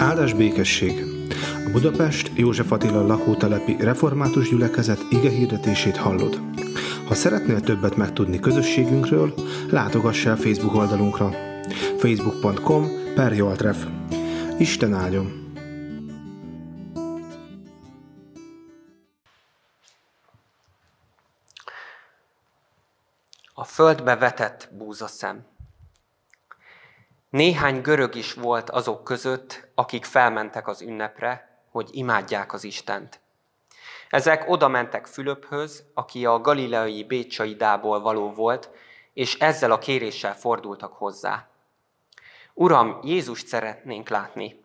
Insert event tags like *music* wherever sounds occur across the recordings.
Áldás békesség! A Budapest József Attila lakótelepi református gyülekezet ige hirdetését hallod. Ha szeretnél többet megtudni közösségünkről, látogass el Facebook oldalunkra facebook.com per Joltref. Isten áldjon! A földbe vetett búzaszem. Néhány görög is volt azok között, akik felmentek az ünnepre, hogy imádják az Istent. Ezek oda mentek Fülöphöz, aki a galileai Bécsaidából való volt, és ezzel a kéréssel fordultak hozzá. Uram, Jézust szeretnénk látni.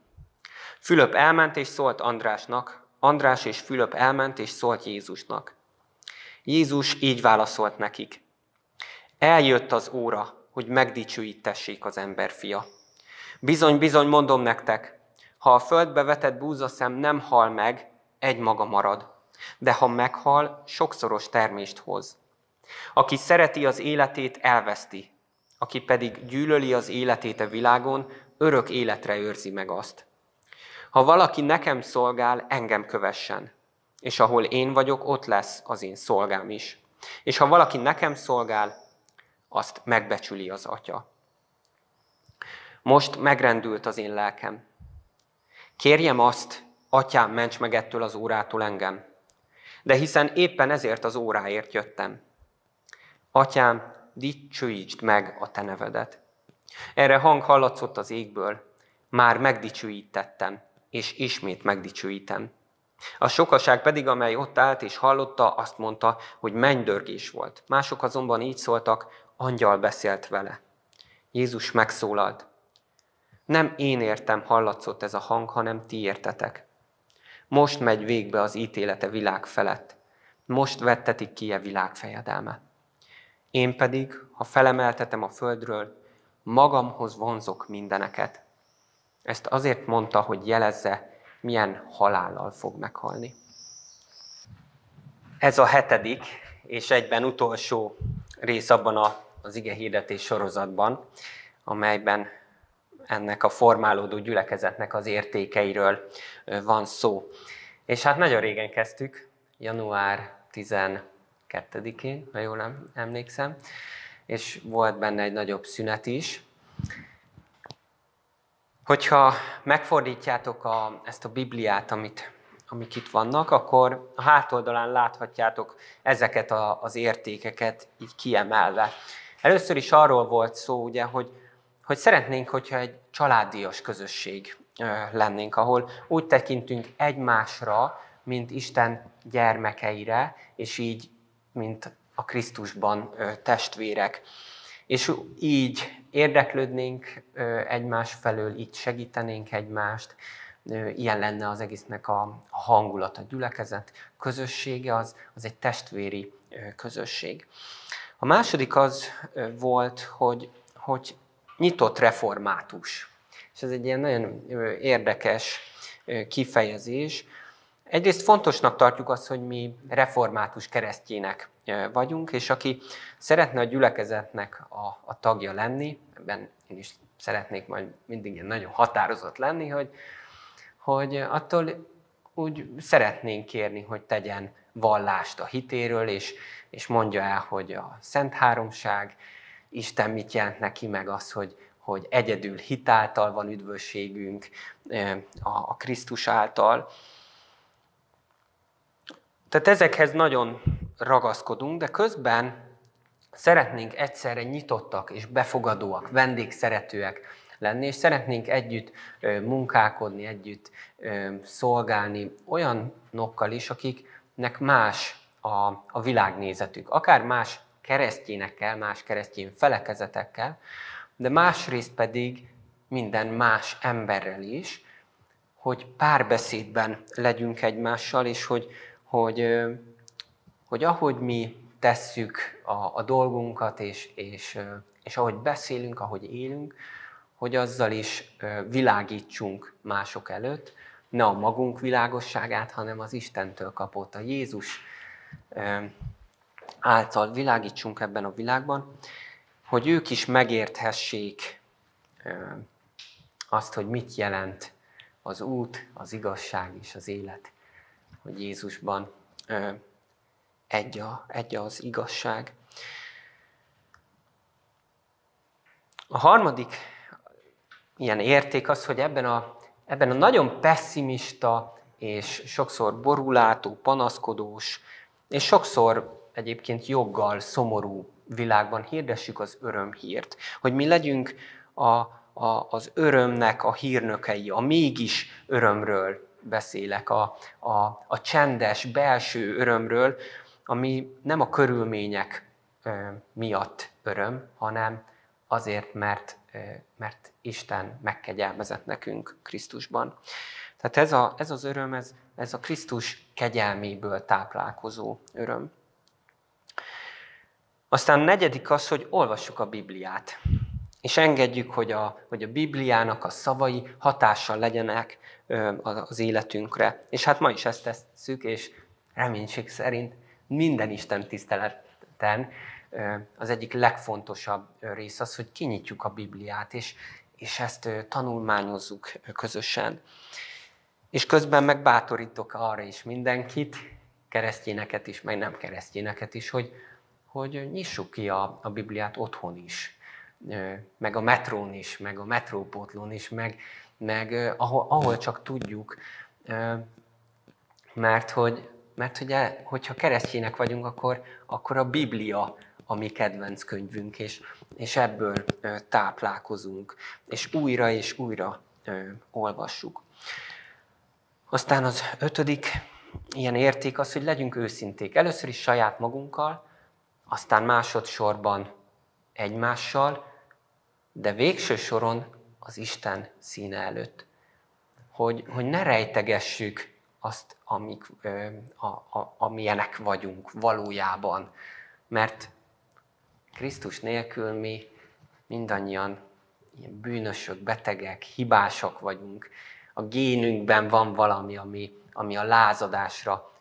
Fülöp elment és szólt Andrásnak, András és Fülöp elment és szólt Jézusnak. Jézus így válaszolt nekik. Eljött az óra, hogy megdicsőítessék az ember fia. Bizony, bizony, mondom nektek, ha a földbe vetett búzaszem nem hal meg, egy maga marad, de ha meghal, sokszoros termést hoz. Aki szereti az életét, elveszti, aki pedig gyűlöli az életét a világon, örök életre őrzi meg azt. Ha valaki nekem szolgál, engem kövessen, és ahol én vagyok, ott lesz az én szolgám is. És ha valaki nekem szolgál, azt megbecsüli az Atya. Most megrendült az én lelkem. Kérjem azt, Atyám, ments meg ettől az órától engem. De hiszen éppen ezért az óráért jöttem. Atyám, dicsőítsd meg a te nevedet. Erre hang hallatszott az égből. Már megdicsőítettem, és ismét megdicsőítem. A sokaság pedig, amely ott állt és hallotta, azt mondta, hogy mennydörgés volt. Mások azonban így szóltak, angyal beszélt vele. Jézus megszólalt. Nem én értem, hallatszott ez a hang, hanem ti értetek. Most megy végbe az ítélete világ felett. Most vettetik ki a világ fejedelme. Én pedig, ha felemeltetem a földről, magamhoz vonzok mindeneket. Ezt azért mondta, hogy jelezze, milyen halállal fog meghalni. Ez a hetedik és egyben utolsó rész abban a, az ige hirdetés sorozatban, amelyben ennek a formálódó gyülekezetnek az értékeiről van szó. És hát nagyon régen kezdtük, január 12-én, ha jól emlékszem, és volt benne egy nagyobb szünet is. Hogyha megfordítjátok a, ezt a Bibliát, amit, amik itt vannak, akkor a hátoldalán láthatjátok ezeket a, az értékeket így kiemelve. Először is arról volt szó, ugye, hogy, hogy szeretnénk, hogyha egy családias közösség lennénk, ahol úgy tekintünk egymásra, mint Isten gyermekeire, és így, mint a Krisztusban testvérek. És így érdeklődnénk egymás felől, így segítenénk egymást, ilyen lenne az egésznek a hangulat, a gyülekezet közössége, az, az egy testvéri közösség. A második az volt, hogy, hogy nyitott református. És ez egy ilyen nagyon érdekes kifejezés. Egyrészt fontosnak tartjuk azt, hogy mi református keresztjének vagyunk, és aki szeretne a gyülekezetnek a, a tagja lenni, ebben én is szeretnék majd mindig ilyen nagyon határozott lenni, hogy, hogy attól úgy szeretnénk kérni, hogy tegyen vallást a hitéről, és, és mondja el, hogy a Szent Háromság, Isten mit jelent neki, meg az, hogy, hogy egyedül hitáltal van üdvösségünk, a, Krisztus által. Tehát ezekhez nagyon ragaszkodunk, de közben szeretnénk egyszerre nyitottak és befogadóak, vendégszeretőek lenni, és szeretnénk együtt munkálkodni, együtt szolgálni olyanokkal is, akiknek más a, a világnézetük, akár más keresztjénekkel, más keresztjén felekezetekkel, de másrészt pedig minden más emberrel is, hogy párbeszédben legyünk egymással, és hogy, hogy, hogy ahogy mi tesszük a, a dolgunkat, és, és, és ahogy beszélünk, ahogy élünk, hogy azzal is világítsunk mások előtt, ne a magunk világosságát, hanem az Istentől kapott, a Jézus által világítsunk ebben a világban, hogy ők is megérthessék azt, hogy mit jelent az út, az igazság és az élet. Hogy Jézusban egy, a, egy az igazság. A harmadik ilyen érték az, hogy ebben a, ebben a nagyon pessimista és sokszor borulátó, panaszkodós, és sokszor egyébként joggal szomorú világban hirdessük az örömhírt. Hogy mi legyünk a, a, az örömnek a hírnökei, a mégis örömről beszélek, a, a, a csendes, belső örömről, ami nem a körülmények miatt öröm, hanem azért, mert, mert Isten megkegyelmezett nekünk Krisztusban. Tehát ez, a, ez az öröm, ez, ez a Krisztus kegyelméből táplálkozó öröm. Aztán a negyedik az, hogy olvassuk a Bibliát. És engedjük, hogy a, hogy a Bibliának a szavai hatással legyenek az életünkre. És hát ma is ezt tesszük, és reménység szerint minden Isten tiszteleten az egyik legfontosabb rész az, hogy kinyitjuk a Bibliát, és, és ezt tanulmányozzuk közösen. És közben meg bátorítok arra is mindenkit, keresztényeket is, meg nem keresztényeket is, hogy, hogy nyissuk ki a, a Bibliát otthon is, meg a metrón is, meg a metrópótlón is, meg, meg ahol, ahol csak tudjuk, mert hogy, mert ugye, hogyha keresztjének vagyunk, akkor, akkor a Biblia a mi kedvenc könyvünk, és, és ebből táplálkozunk, és újra és újra olvassuk. Aztán az ötödik ilyen érték az, hogy legyünk őszinték. Először is saját magunkkal, aztán másodszorban egymással, de végső soron az Isten színe előtt. Hogy, hogy ne rejtegessük azt, amik, a, a, amilyenek vagyunk valójában. Mert Krisztus nélkül mi mindannyian ilyen bűnösök, betegek, hibások vagyunk. A génünkben van valami, ami, ami a lázadásra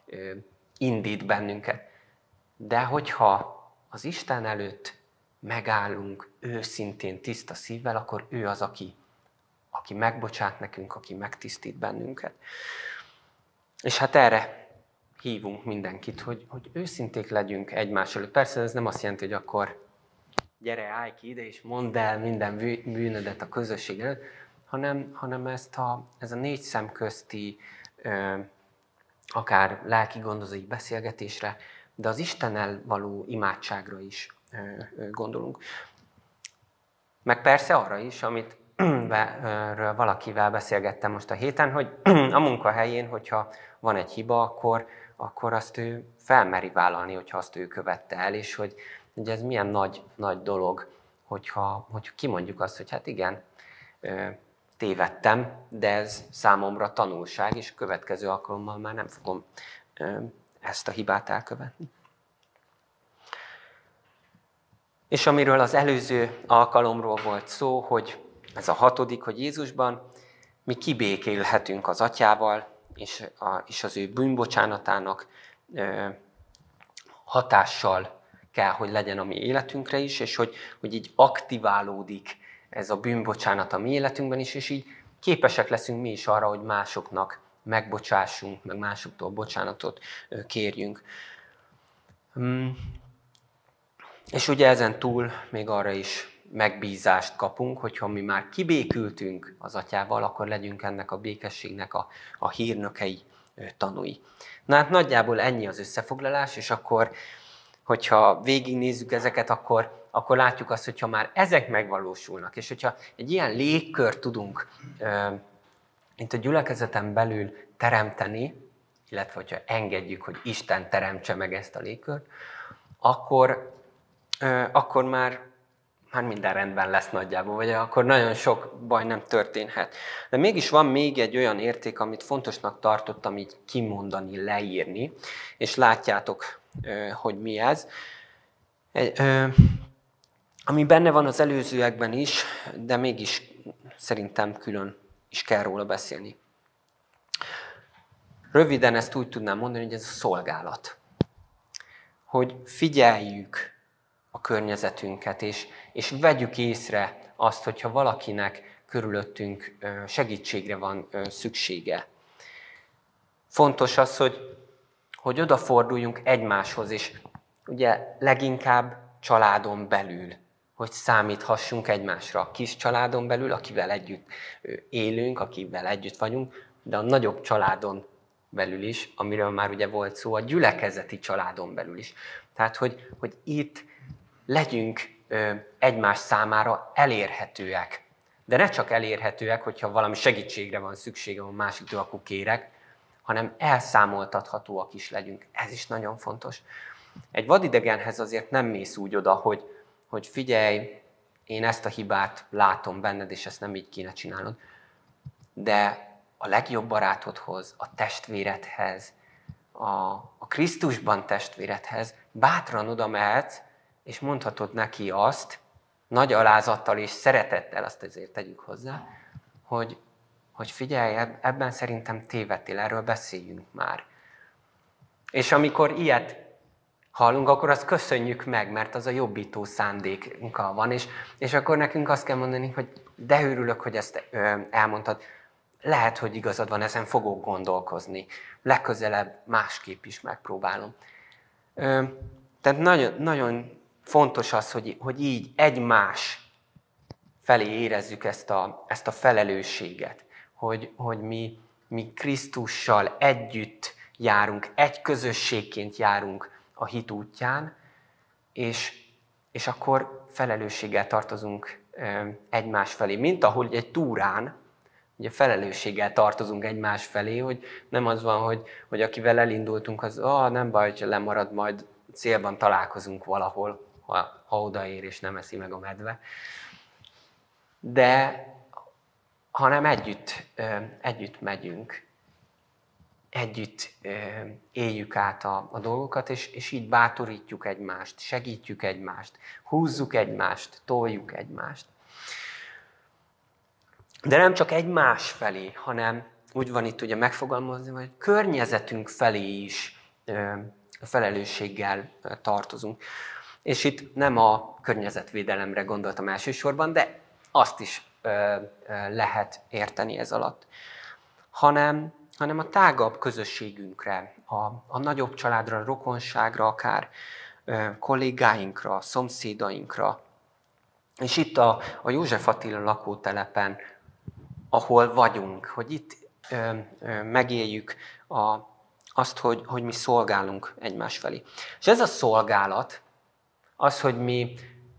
indít bennünket. De hogyha az Isten előtt megállunk őszintén, tiszta szívvel, akkor ő az, aki, aki megbocsát nekünk, aki megtisztít bennünket. És hát erre hívunk mindenkit, hogy, hogy őszinték legyünk egymás előtt. Persze ez nem azt jelenti, hogy akkor gyere, állj ki ide, és mondd el minden bűnödet a közösség előtt, hanem, hanem ezt a, ez a négy szem közti, akár lelki gondozói beszélgetésre, de az Istennel való imádságra is gondolunk. Meg persze arra is, amit *clears throat* valakivel beszélgettem most a héten, hogy *clears throat* a munkahelyén, hogyha van egy hiba, akkor, akkor azt ő felmeri vállalni, hogyha azt ő követte el, és hogy, hogy ez milyen nagy, nagy dolog, hogyha, hogyha kimondjuk azt, hogy hát igen, tévedtem, de ez számomra tanulság, és következő alkalommal már nem fogom ezt a hibát elkövetni. És amiről az előző alkalomról volt szó, hogy ez a hatodik, hogy Jézusban mi kibékélhetünk az atyával, és, a, és az ő bűnbocsánatának ö, hatással kell, hogy legyen a mi életünkre is, és hogy, hogy így aktiválódik ez a bűnbocsánat a mi életünkben is, és így képesek leszünk mi is arra, hogy másoknak megbocsássunk, meg másoktól bocsánatot kérjünk. Hmm. És ugye ezen túl még arra is megbízást kapunk, hogyha mi már kibékültünk az atyával, akkor legyünk ennek a békességnek a, a hírnökei tanúi. Na hát nagyjából ennyi az összefoglalás, és akkor, hogyha végignézzük ezeket, akkor, akkor látjuk azt, hogyha már ezek megvalósulnak, és hogyha egy ilyen légkört tudunk, mint a gyülekezeten belül teremteni, illetve hogyha engedjük, hogy Isten teremtse meg ezt a légkört, akkor, akkor már már minden rendben lesz nagyjából, vagy akkor nagyon sok baj nem történhet. De mégis van még egy olyan érték, amit fontosnak tartottam így kimondani, leírni, és látjátok, hogy mi ez. Ami benne van az előzőekben is, de mégis szerintem külön is kell róla beszélni. Röviden ezt úgy tudnám mondani, hogy ez a szolgálat. Hogy figyeljük a környezetünket, és, és vegyük észre azt, hogyha valakinek körülöttünk segítségre van szüksége. Fontos az, hogy, hogy odaforduljunk egymáshoz, és ugye leginkább családon belül, hogy számíthassunk egymásra. A kis családon belül, akivel együtt élünk, akivel együtt vagyunk, de a nagyobb családon belül is, amiről már ugye volt szó, a gyülekezeti családon belül is. Tehát, hogy, hogy itt legyünk egymás számára elérhetőek. De ne csak elérhetőek, hogyha valami segítségre van szükségem a másiktól, akkor kérek, hanem elszámoltathatóak is legyünk. Ez is nagyon fontos. Egy vadidegenhez azért nem mész úgy oda, hogy, hogy figyelj, én ezt a hibát látom benned, és ezt nem így kéne csinálnod. De a legjobb barátodhoz, a testvéredhez, a, a Krisztusban testvéredhez bátran oda mehetsz, és mondhatod neki azt, nagy alázattal és szeretettel, azt ezért tegyük hozzá, hogy, hogy figyelj, ebben szerintem tévedtél, erről beszéljünk már. És amikor ilyet hallunk, akkor azt köszönjük meg, mert az a jobbító szándékunkkal van, és, és akkor nekünk azt kell mondani, hogy de örülök, hogy ezt ö, elmondtad. Lehet, hogy igazad van, ezen fogok gondolkozni. Legközelebb másképp is megpróbálom. Ö, tehát nagyon, nagyon fontos az, hogy, hogy így egymás felé érezzük ezt a, ezt a felelősséget, hogy, hogy mi, mi Krisztussal együtt járunk, egy közösségként járunk a hit útján, és, és akkor felelősséggel tartozunk egymás felé, mint ahogy egy túrán, ugye felelősséggel tartozunk egymás felé, hogy nem az van, hogy, hogy akivel elindultunk, az ah, nem baj, hogy lemarad, majd célban találkozunk valahol, ha, ha odaér és nem eszi meg a medve. De hanem együtt, együtt megyünk, együtt éljük át a, a dolgokat, és, és így bátorítjuk egymást, segítjük egymást, húzzuk egymást, toljuk egymást. De nem csak egymás felé, hanem úgy van itt ugye megfogalmazni, hogy környezetünk felé is felelősséggel tartozunk. És itt nem a környezetvédelemre gondoltam elsősorban, de azt is lehet érteni ez alatt, hanem, hanem a tágabb közösségünkre, a, a nagyobb családra, a rokonságra, akár kollégáinkra, szomszédainkra. És itt a, a József Attila lakótelepen ahol vagyunk, hogy itt ö, ö, megéljük a, azt, hogy, hogy mi szolgálunk egymás felé. És ez a szolgálat, az, hogy mi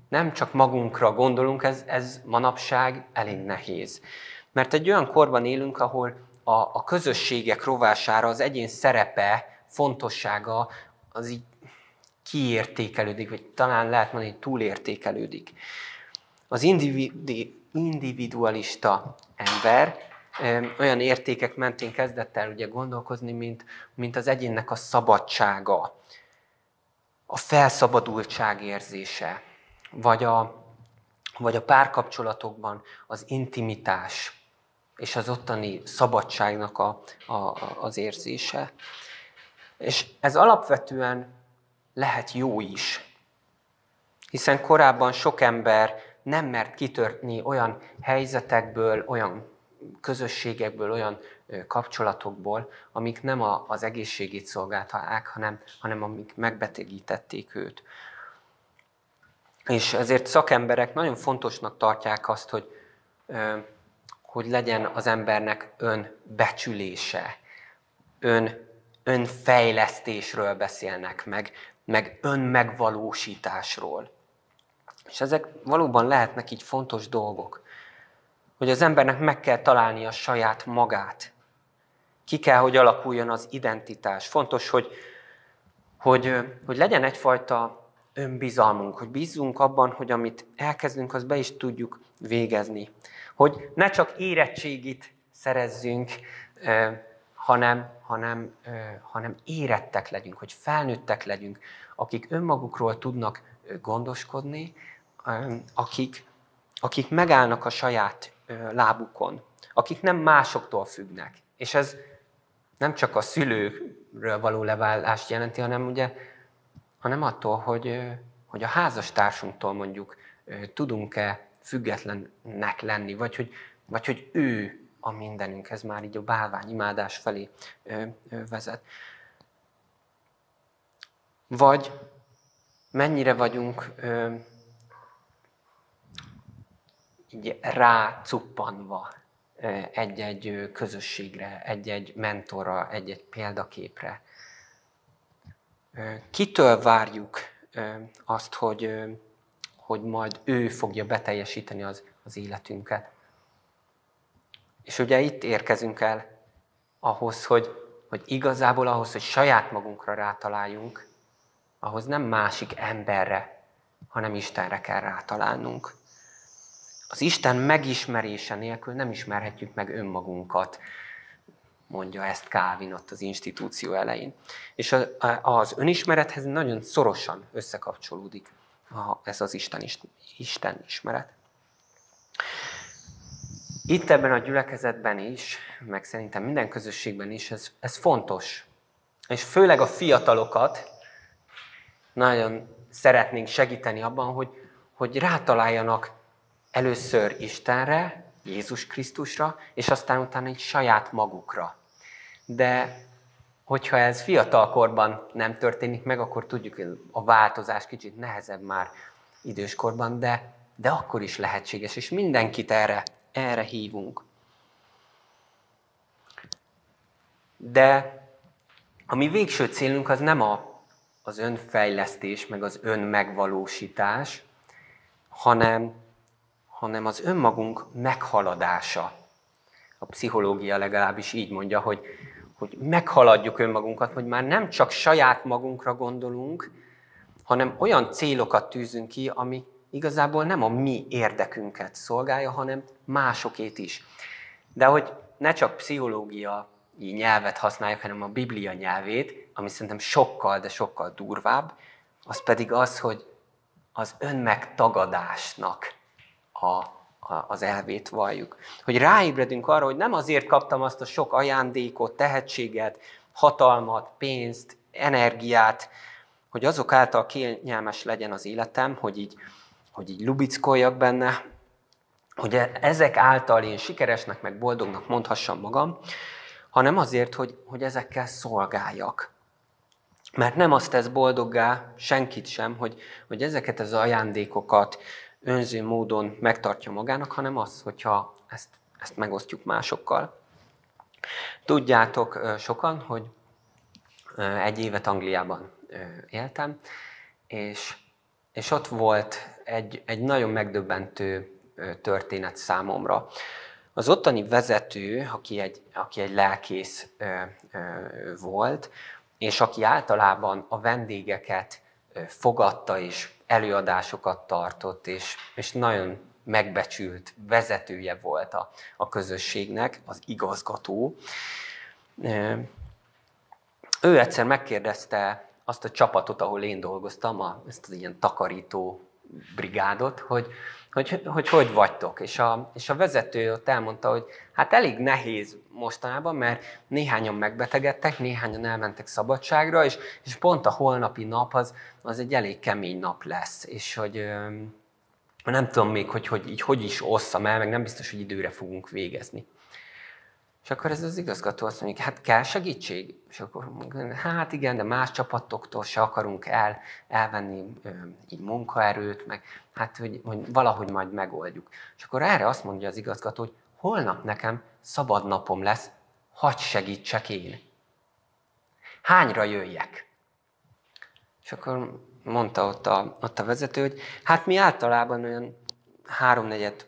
nem csak magunkra gondolunk, ez, ez manapság elég nehéz. Mert egy olyan korban élünk, ahol a, a közösségek rovására az egyén szerepe, fontossága az így kiértékelődik, vagy talán lehet mondani, hogy túlértékelődik. Az individualista ember olyan értékek mentén kezdett el ugye gondolkozni, mint, mint az egyénnek a szabadsága, a felszabadultság érzése, vagy a, vagy a párkapcsolatokban az intimitás és az ottani szabadságnak a, a, az érzése. És ez alapvetően lehet jó is, hiszen korábban sok ember nem mert kitörni olyan helyzetekből, olyan közösségekből, olyan kapcsolatokból, amik nem az egészségét szolgálták, hanem, hanem amik megbetegítették őt. És ezért szakemberek nagyon fontosnak tartják azt, hogy, hogy legyen az embernek önbecsülése, ön, önfejlesztésről beszélnek meg, meg önmegvalósításról. És ezek valóban lehetnek így fontos dolgok, hogy az embernek meg kell találni a saját magát. Ki kell, hogy alakuljon az identitás. Fontos, hogy, hogy, hogy legyen egyfajta önbizalmunk, hogy bízzunk abban, hogy amit elkezdünk, az be is tudjuk végezni. Hogy ne csak érettségit szerezzünk, hanem, hanem, hanem érettek legyünk, hogy felnőttek legyünk, akik önmagukról tudnak gondoskodni, akik, akik megállnak a saját lábukon, akik nem másoktól függnek. És ez nem csak a szülőről való leválást jelenti, hanem ugye, hanem attól, hogy, hogy a házastársunktól mondjuk tudunk-e függetlennek lenni, vagy hogy vagy hogy ő a mindenünk, ez már így a bálványimádás felé vezet. Vagy mennyire vagyunk ö, így rácuppanva egy-egy közösségre, egy-egy mentorra, egy-egy példaképre. Kitől várjuk azt, hogy, hogy majd ő fogja beteljesíteni az, az életünket? És ugye itt érkezünk el ahhoz, hogy, hogy igazából ahhoz, hogy saját magunkra rátaláljunk, ahhoz nem másik emberre, hanem Istenre kell rátalálnunk. Az Isten megismerése nélkül nem ismerhetjük meg önmagunkat, mondja ezt Calvin ott az institúció elején. És az önismerethez nagyon szorosan összekapcsolódik ez az Isten, Isten ismeret. Itt ebben a gyülekezetben is, meg szerintem minden közösségben is, ez, ez fontos. És főleg a fiatalokat nagyon szeretnénk segíteni abban, hogy, hogy rátaláljanak először Istenre, Jézus Krisztusra, és aztán utána egy saját magukra. De hogyha ez fiatalkorban nem történik meg, akkor tudjuk, hogy a változás kicsit nehezebb már időskorban, de, de akkor is lehetséges, és mindenkit erre, erre hívunk. De a mi végső célunk az nem a, az önfejlesztés, meg az önmegvalósítás, hanem hanem az önmagunk meghaladása. A pszichológia legalábbis így mondja, hogy, hogy meghaladjuk önmagunkat, hogy már nem csak saját magunkra gondolunk, hanem olyan célokat tűzünk ki, ami igazából nem a mi érdekünket szolgálja, hanem másokét is. De hogy ne csak pszichológia nyelvet használjuk, hanem a Biblia nyelvét, ami szerintem sokkal, de sokkal durvább, az pedig az, hogy az önmegtagadásnak a, a, az elvét valljuk. Hogy ráébredünk arra, hogy nem azért kaptam azt a sok ajándékot, tehetséget, hatalmat, pénzt, energiát, hogy azok által kényelmes legyen az életem, hogy így, hogy így lubickoljak benne, hogy ezek által én sikeresnek, meg boldognak mondhassam magam, hanem azért, hogy, hogy ezekkel szolgáljak. Mert nem azt tesz boldoggá senkit sem, hogy, hogy ezeket az ajándékokat, önző módon megtartja magának, hanem az, hogyha ezt, ezt megosztjuk másokkal. Tudjátok sokan, hogy egy évet Angliában éltem, és, és ott volt egy, egy nagyon megdöbbentő történet számomra. Az ottani vezető, aki egy, aki egy lelkész volt, és aki általában a vendégeket fogadta és előadásokat tartott, és, és nagyon megbecsült vezetője volt a, a közösségnek, az igazgató. Ő egyszer megkérdezte azt a csapatot, ahol én dolgoztam, a, ezt az ilyen takarító brigádot, hogy, hogy, hogy hogy vagytok. És a, és a vezető ott elmondta, hogy hát elég nehéz mostanában, mert néhányan megbetegedtek, néhányan elmentek szabadságra, és, és pont a holnapi nap az, az egy elég kemény nap lesz. És hogy nem tudom még, hogy, hogy így hogy is osszam el, meg nem biztos, hogy időre fogunk végezni. És akkor ez az igazgató azt mondja, hát kell segítség? És akkor hát igen, de más csapatoktól se akarunk el, elvenni ö, így munkaerőt, meg hát, hogy, hogy valahogy majd megoldjuk. És akkor erre azt mondja az igazgató, hogy holnap nekem szabad napom lesz, hagy segítsek én. Hányra jöjjek? És akkor mondta ott a, ott a vezető, hogy hát mi általában olyan háromnegyed,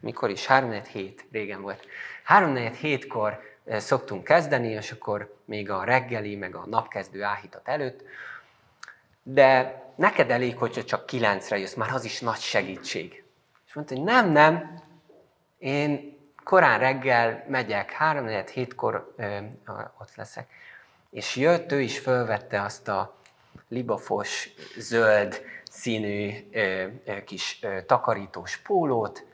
mikor is, háromnegyed hét, régen volt, háromnegyed hétkor eh, szoktunk kezdeni, és akkor még a reggeli, meg a napkezdő áhítat előtt, de neked elég, hogyha csak kilencre jössz, már az is nagy segítség. És mondta, hogy nem, nem, én korán reggel megyek, háromnegyed hétkor ö, ott leszek. És jött, ő is fölvette azt a libafos, zöld színű ö, ö, kis ö, takarítós pólót,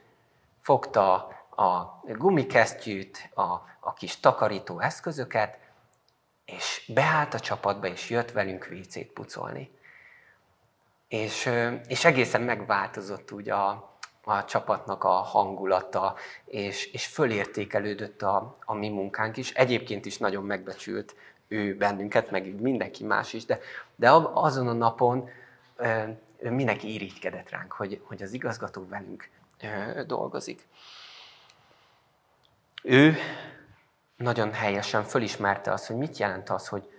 fogta a gumikesztyűt, a, a kis takarító eszközöket, és beállt a csapatba, és jött velünk vécét pucolni. És, és egészen megváltozott úgy a, a csapatnak a hangulata, és, és fölértékelődött a, a mi munkánk is. Egyébként is nagyon megbecsült ő bennünket, meg mindenki más is, de, de azon a napon mindenki irigykedett ránk, hogy, hogy az igazgató velünk dolgozik. Ő nagyon helyesen fölismerte azt, hogy mit jelent az, hogy,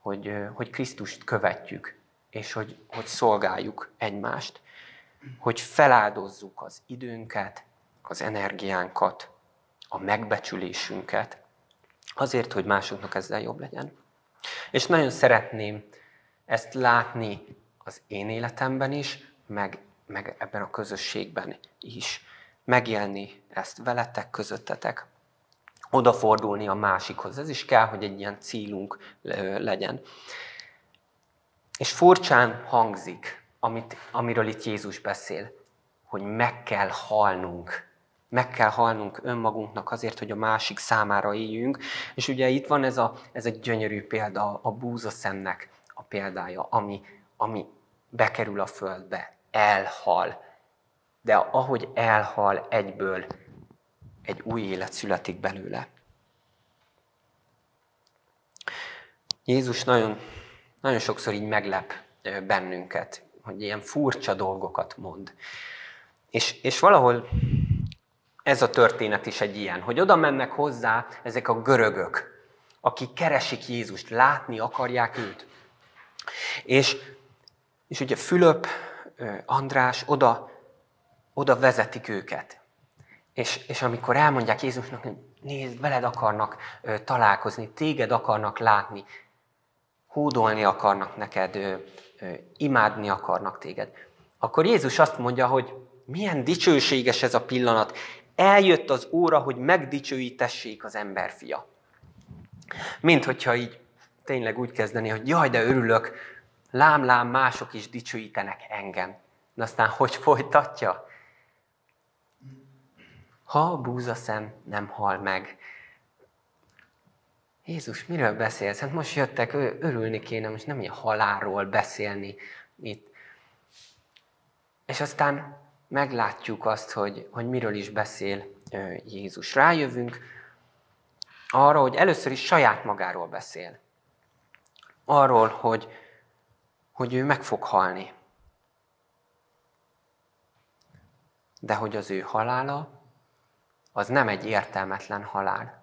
hogy, hogy Krisztust követjük, és hogy, hogy szolgáljuk egymást, hogy feláldozzuk az időnket, az energiánkat, a megbecsülésünket, azért, hogy másoknak ezzel jobb legyen. És nagyon szeretném ezt látni az én életemben is, meg, meg ebben a közösségben is. Megélni ezt veletek, közöttetek, odafordulni a másikhoz. Ez is kell, hogy egy ilyen célunk legyen. És furcsán hangzik, amit, amiről itt Jézus beszél, hogy meg kell halnunk. Meg kell halnunk önmagunknak azért, hogy a másik számára éljünk. És ugye itt van ez a, ez a gyönyörű példa, a búzaszemnek a példája, ami, ami bekerül a földbe, elhal. De ahogy elhal egyből, egy új élet születik belőle. Jézus nagyon, nagyon sokszor így meglep bennünket, hogy ilyen furcsa dolgokat mond. És, és valahol ez a történet is egy ilyen, hogy oda mennek hozzá ezek a görögök, akik keresik Jézust, látni akarják őt. És, és ugye Fülöp, András oda, oda vezetik őket. És, és amikor elmondják Jézusnak, hogy nézd, veled akarnak találkozni, téged akarnak látni, hódolni akarnak neked, imádni akarnak téged, akkor Jézus azt mondja, hogy milyen dicsőséges ez a pillanat. Eljött az óra, hogy megdicsőítessék az emberfia. Mint hogyha így tényleg úgy kezdeni, hogy jaj, de örülök, lám-lám, mások is dicsőítenek engem. De aztán hogy folytatja? Ha a búzaszem nem hal meg, Jézus, miről beszélsz? Hát most jöttek, örülni kéne, most nem ilyen halálról beszélni itt. És aztán meglátjuk azt, hogy, hogy miről is beszél Jézus. Rájövünk arra, hogy először is saját magáról beszél. Arról, hogy, hogy ő meg fog halni. De hogy az ő halála, az nem egy értelmetlen halál.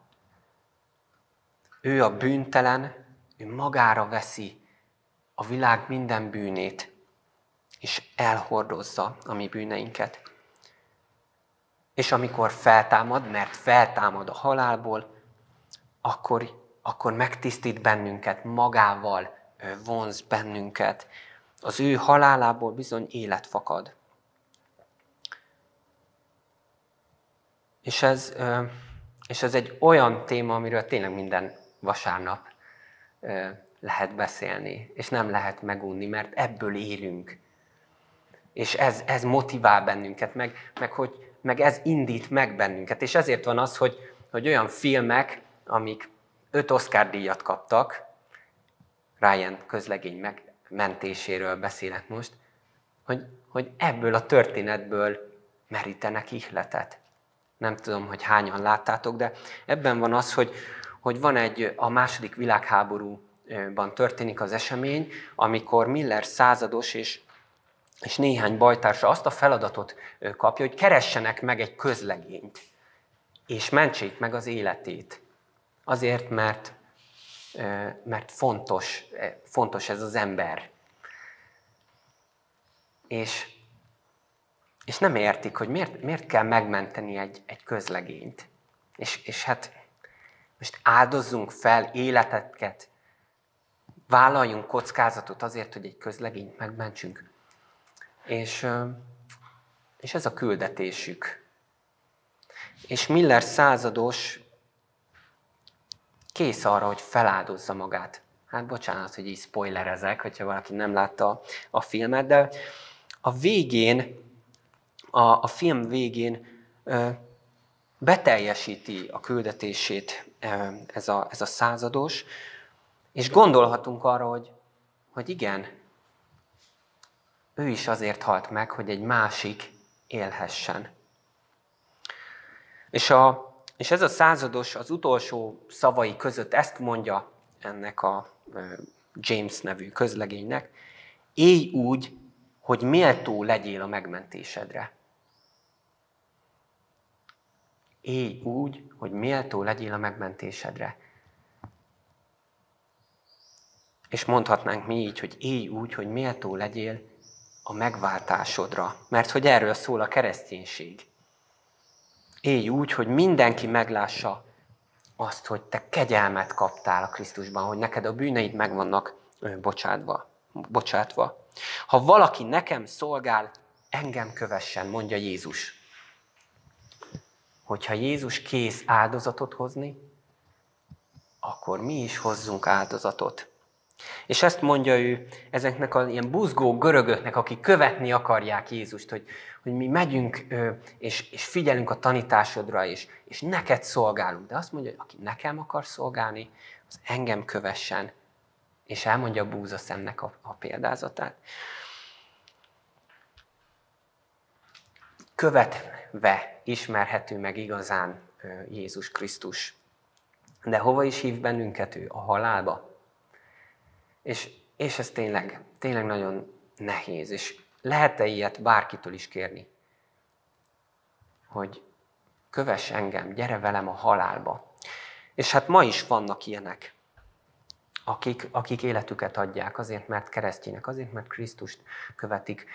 Ő a bűntelen, ő magára veszi a világ minden bűnét, és elhordozza a mi bűneinket. És amikor feltámad, mert feltámad a halálból, akkor, akkor megtisztít bennünket, magával vonz bennünket. Az ő halálából bizony élet fakad. És ez, és ez egy olyan téma, amiről tényleg minden vasárnap lehet beszélni, és nem lehet megunni, mert ebből élünk. És ez, ez motivál bennünket, meg, meg, hogy, meg ez indít meg bennünket. És ezért van az, hogy, hogy olyan filmek, amik öt Oscar díjat kaptak, Ryan közlegény megmentéséről beszélek most, hogy, hogy ebből a történetből merítenek ihletet. Nem tudom, hogy hányan láttátok, de ebben van az, hogy, hogy van egy, a második világháborúban történik az esemény, amikor Miller százados és, és néhány bajtársa azt a feladatot kapja, hogy keressenek meg egy közlegényt, és mentsék meg az életét. Azért, mert, mert fontos, fontos ez az ember. És, és nem értik, hogy miért, miért kell megmenteni egy, egy közlegényt. És, és hát most áldozzunk fel életeket, vállaljunk kockázatot azért, hogy egy közlegényt megmentsünk. És, és ez a küldetésük. És Miller százados kész arra, hogy feláldozza magát. Hát bocsánat, hogy így spoilerezek, hogyha valaki nem látta a filmet, de a végén, a, a film végén beteljesíti a küldetését ez a, ez a százados, és gondolhatunk arra, hogy, hogy igen, ő is azért halt meg, hogy egy másik élhessen. És, a, és ez a százados az utolsó szavai között ezt mondja ennek a James nevű közlegénynek, élj úgy, hogy méltó legyél a megmentésedre. Élj úgy, hogy méltó legyél a megmentésedre. És mondhatnánk mi így, hogy élj úgy, hogy méltó legyél a megváltásodra. Mert hogy erről szól a kereszténység. Élj úgy, hogy mindenki meglássa azt, hogy te kegyelmet kaptál a Krisztusban, hogy neked a bűneid meg vannak bocsátva. bocsátva. Ha valaki nekem szolgál, engem kövessen, mondja Jézus. Hogyha Jézus kész áldozatot hozni, akkor mi is hozzunk áldozatot. És ezt mondja ő ezeknek az ilyen buzgó görögöknek, akik követni akarják Jézust, hogy, hogy mi megyünk és, és figyelünk a tanításodra, és, és neked szolgálunk. De azt mondja, hogy aki nekem akar szolgálni, az engem kövessen. És elmondja a búza szemnek a, a példázatát. Követve ismerhető meg igazán Jézus Krisztus. De hova is hív bennünket ő? A halálba és, és ez tényleg, tényleg nagyon nehéz, és lehet-e ilyet bárkitől is kérni? Hogy kövess engem, gyere velem a halálba. És hát ma is vannak ilyenek, akik, akik életüket adják azért, mert keresztjének, azért, mert Krisztust követik.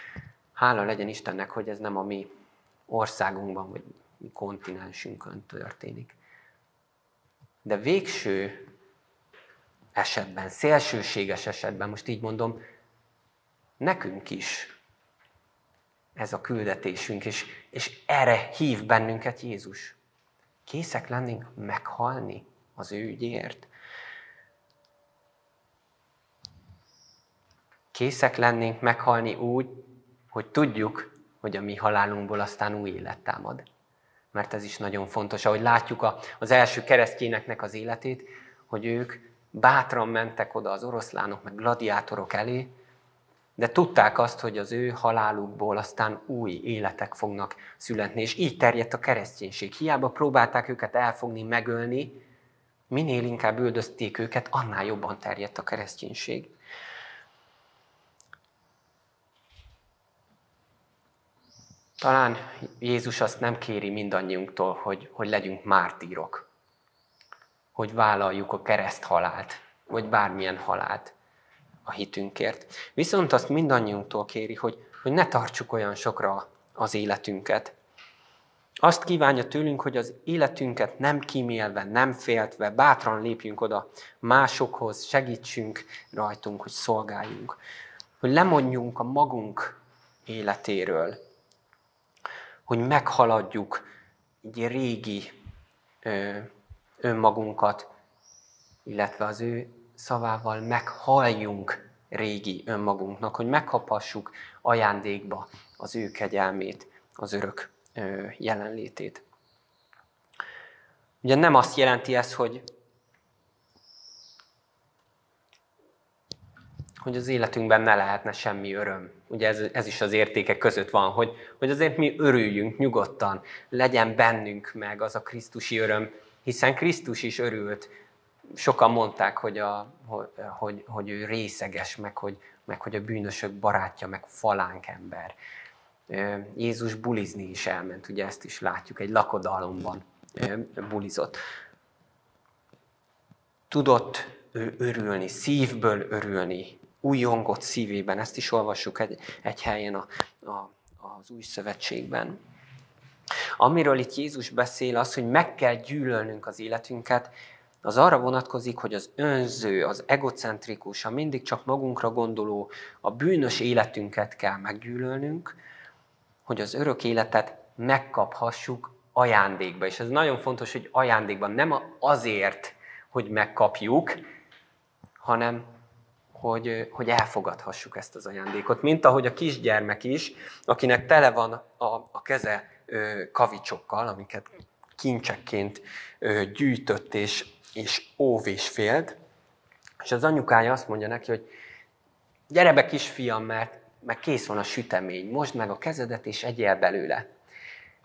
Hála legyen Istennek, hogy ez nem a mi országunkban, vagy mi kontinensünkön történik. De végső esetben, szélsőséges esetben, most így mondom, nekünk is ez a küldetésünk, és, és erre hív bennünket Jézus. Készek lennénk meghalni az ő ügyért. Készek lennénk meghalni úgy, hogy tudjuk, hogy a mi halálunkból aztán új élet támad. Mert ez is nagyon fontos, ahogy látjuk az első keresztjéneknek az életét, hogy ők bátran mentek oda az oroszlánok, meg gladiátorok elé, de tudták azt, hogy az ő halálukból aztán új életek fognak születni, és így terjedt a kereszténység. Hiába próbálták őket elfogni, megölni, minél inkább üldözték őket, annál jobban terjedt a kereszténység. Talán Jézus azt nem kéri mindannyiunktól, hogy, hogy legyünk mártírok hogy vállaljuk a kereszt halált, vagy bármilyen halált a hitünkért. Viszont azt mindannyiunktól kéri, hogy, hogy ne tartsuk olyan sokra az életünket. Azt kívánja tőlünk, hogy az életünket nem kímélve, nem féltve, bátran lépjünk oda másokhoz, segítsünk rajtunk, hogy szolgáljunk. Hogy lemondjunk a magunk életéről, hogy meghaladjuk egy régi önmagunkat, illetve az ő szavával meghalljunk régi önmagunknak, hogy megkaphassuk ajándékba az ő kegyelmét, az örök jelenlétét. Ugye nem azt jelenti ez, hogy, hogy az életünkben ne lehetne semmi öröm. Ugye ez, ez is az értékek között van, hogy, hogy azért mi örüljünk nyugodtan, legyen bennünk meg az a Krisztusi öröm, hiszen Krisztus is örült. Sokan mondták, hogy, a, hogy, hogy ő részeges, meg hogy, meg hogy a bűnösök barátja, meg falánk ember. Jézus bulizni is elment, ugye ezt is látjuk, egy lakodalomban bulizott. Tudott ő örülni, szívből örülni, újongott szívében, ezt is olvassuk egy, egy helyen a, a, az új szövetségben. Amiről itt Jézus beszél, az, hogy meg kell gyűlölnünk az életünket, az arra vonatkozik, hogy az önző, az egocentrikus, a mindig csak magunkra gondoló, a bűnös életünket kell meggyűlölnünk, hogy az örök életet megkaphassuk ajándékba. És ez nagyon fontos, hogy ajándékban nem azért, hogy megkapjuk, hanem hogy, hogy elfogadhassuk ezt az ajándékot. Mint ahogy a kisgyermek is, akinek tele van a, a keze kavicsokkal, amiket kincsekként gyűjtött és, és óv és félt. És az anyukája azt mondja neki, hogy gyere be kisfiam, mert meg kész van a sütemény, most meg a kezedet, és egyél belőle.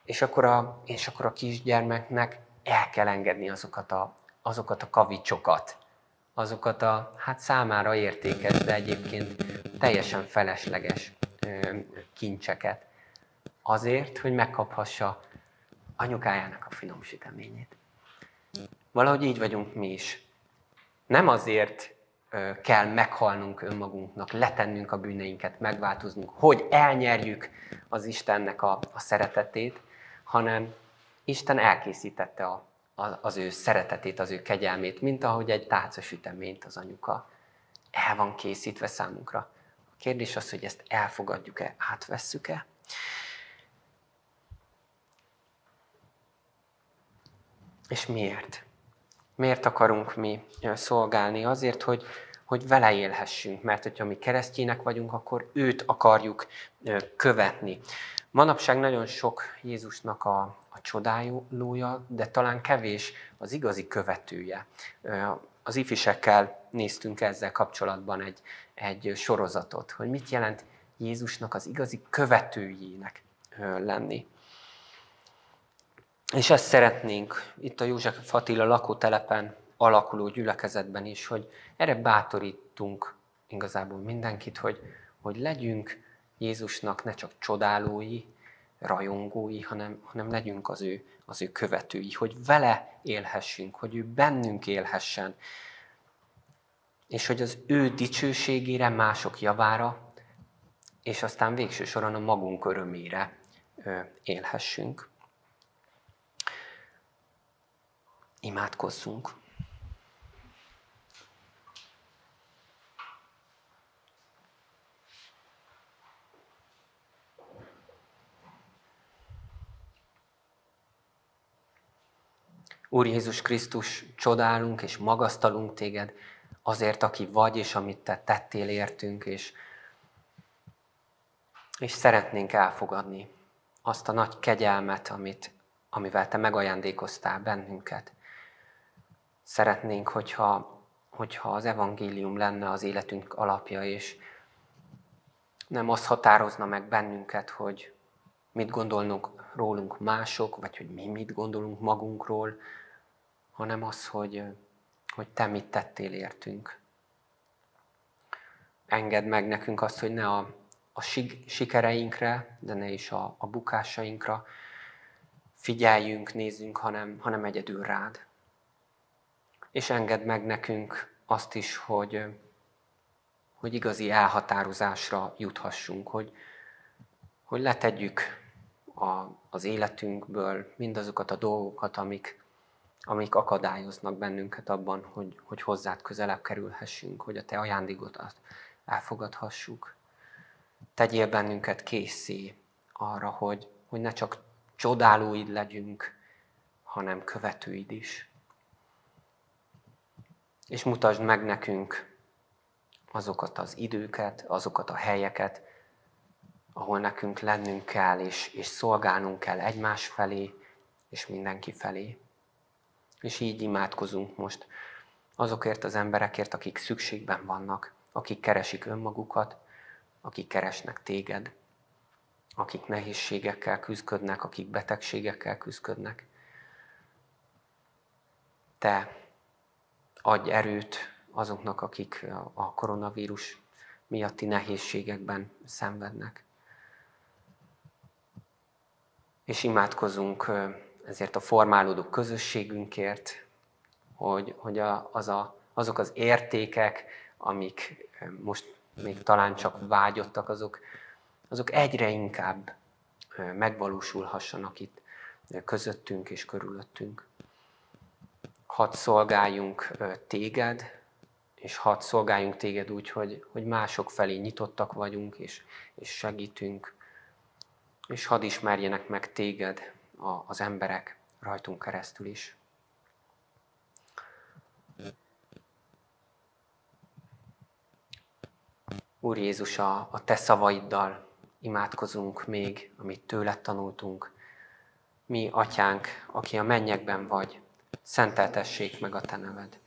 És akkor a, és akkor a kisgyermeknek el kell engedni azokat a, azokat a kavicsokat, azokat a hát számára értékes, de egyébként teljesen felesleges kincseket. Azért, hogy megkaphassa anyukájának a finom süteményét. Valahogy így vagyunk mi is. Nem azért kell meghalnunk önmagunknak, letennünk a bűneinket, megváltoznunk, hogy elnyerjük az Istennek a, a szeretetét, hanem Isten elkészítette a, az ő szeretetét, az ő kegyelmét, mint ahogy egy tálca süteményt az anyuka el van készítve számunkra. A kérdés az, hogy ezt elfogadjuk-e, átvesszük-e. És miért? Miért akarunk mi szolgálni? Azért, hogy, hogy vele élhessünk, mert hogyha mi keresztjének vagyunk, akkor őt akarjuk követni. Manapság nagyon sok Jézusnak a, a csodájúja, de talán kevés az igazi követője. Az ifisekkel néztünk ezzel kapcsolatban egy, egy sorozatot, hogy mit jelent Jézusnak az igazi követőjének lenni. És ezt szeretnénk itt a József Attila lakótelepen alakuló gyülekezetben is, hogy erre bátorítunk igazából mindenkit, hogy, hogy legyünk Jézusnak ne csak csodálói, rajongói, hanem, hanem legyünk az ő, az ő követői, hogy vele élhessünk, hogy ő bennünk élhessen, és hogy az ő dicsőségére, mások javára, és aztán végső soron a magunk örömére élhessünk. Imádkozzunk! Úr Jézus Krisztus, csodálunk és magasztalunk téged azért, aki vagy, és amit te tettél értünk, és, és szeretnénk elfogadni azt a nagy kegyelmet, amit, amivel te megajándékoztál bennünket. Szeretnénk, hogyha, hogyha az evangélium lenne az életünk alapja, és nem az határozna meg bennünket, hogy mit gondolnak rólunk mások, vagy hogy mi mit gondolunk magunkról, hanem az, hogy, hogy te mit tettél értünk. Engedd meg nekünk azt, hogy ne a, a sikereinkre, de ne is a, a bukásainkra figyeljünk, nézzünk, hanem, hanem egyedül rád. És engedd meg nekünk azt is, hogy, hogy igazi elhatározásra juthassunk, hogy, hogy letegyük a, az életünkből mindazokat a dolgokat, amik, amik akadályoznak bennünket abban, hogy, hogy hozzád közelebb kerülhessünk, hogy a te ajándékodat elfogadhassuk. Tegyél bennünket készé arra, hogy, hogy ne csak csodálóid legyünk, hanem követőid is. És mutasd meg nekünk azokat az időket, azokat a helyeket, ahol nekünk lennünk kell, és, és szolgálnunk kell egymás felé, és mindenki felé. És így imádkozunk most azokért az emberekért, akik szükségben vannak, akik keresik önmagukat, akik keresnek téged, akik nehézségekkel küzdködnek, akik betegségekkel küzdködnek. Te adj erőt azoknak, akik a koronavírus miatti nehézségekben szenvednek. És imádkozunk ezért a formálódó közösségünkért, hogy, hogy a, az a, azok az értékek, amik most még talán csak vágyottak, azok, azok egyre inkább megvalósulhassanak itt közöttünk és körülöttünk. Hadd szolgáljunk téged, és hadd szolgáljunk téged úgy, hogy, hogy mások felé nyitottak vagyunk, és, és segítünk, és hadd ismerjenek meg téged, a, az emberek rajtunk keresztül is. Úr Jézus, a, a Te szavaiddal imádkozunk még, amit tőled tanultunk. Mi, Atyánk, aki a mennyekben vagy, szenteltessék meg a Te neved.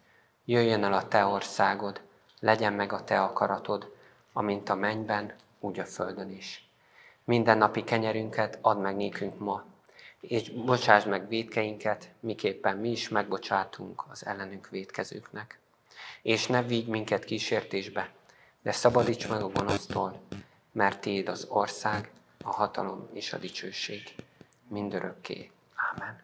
Jöjjön el a Te országod, legyen meg a Te akaratod, amint a mennyben, úgy a földön is. Minden napi kenyerünket add meg nékünk ma, és bocsáss meg védkeinket, miképpen mi is megbocsátunk az ellenünk védkezőknek. És ne vigy minket kísértésbe, de szabadíts meg a gonosztól, mert Téd az ország, a hatalom és a dicsőség mindörökké. Amen.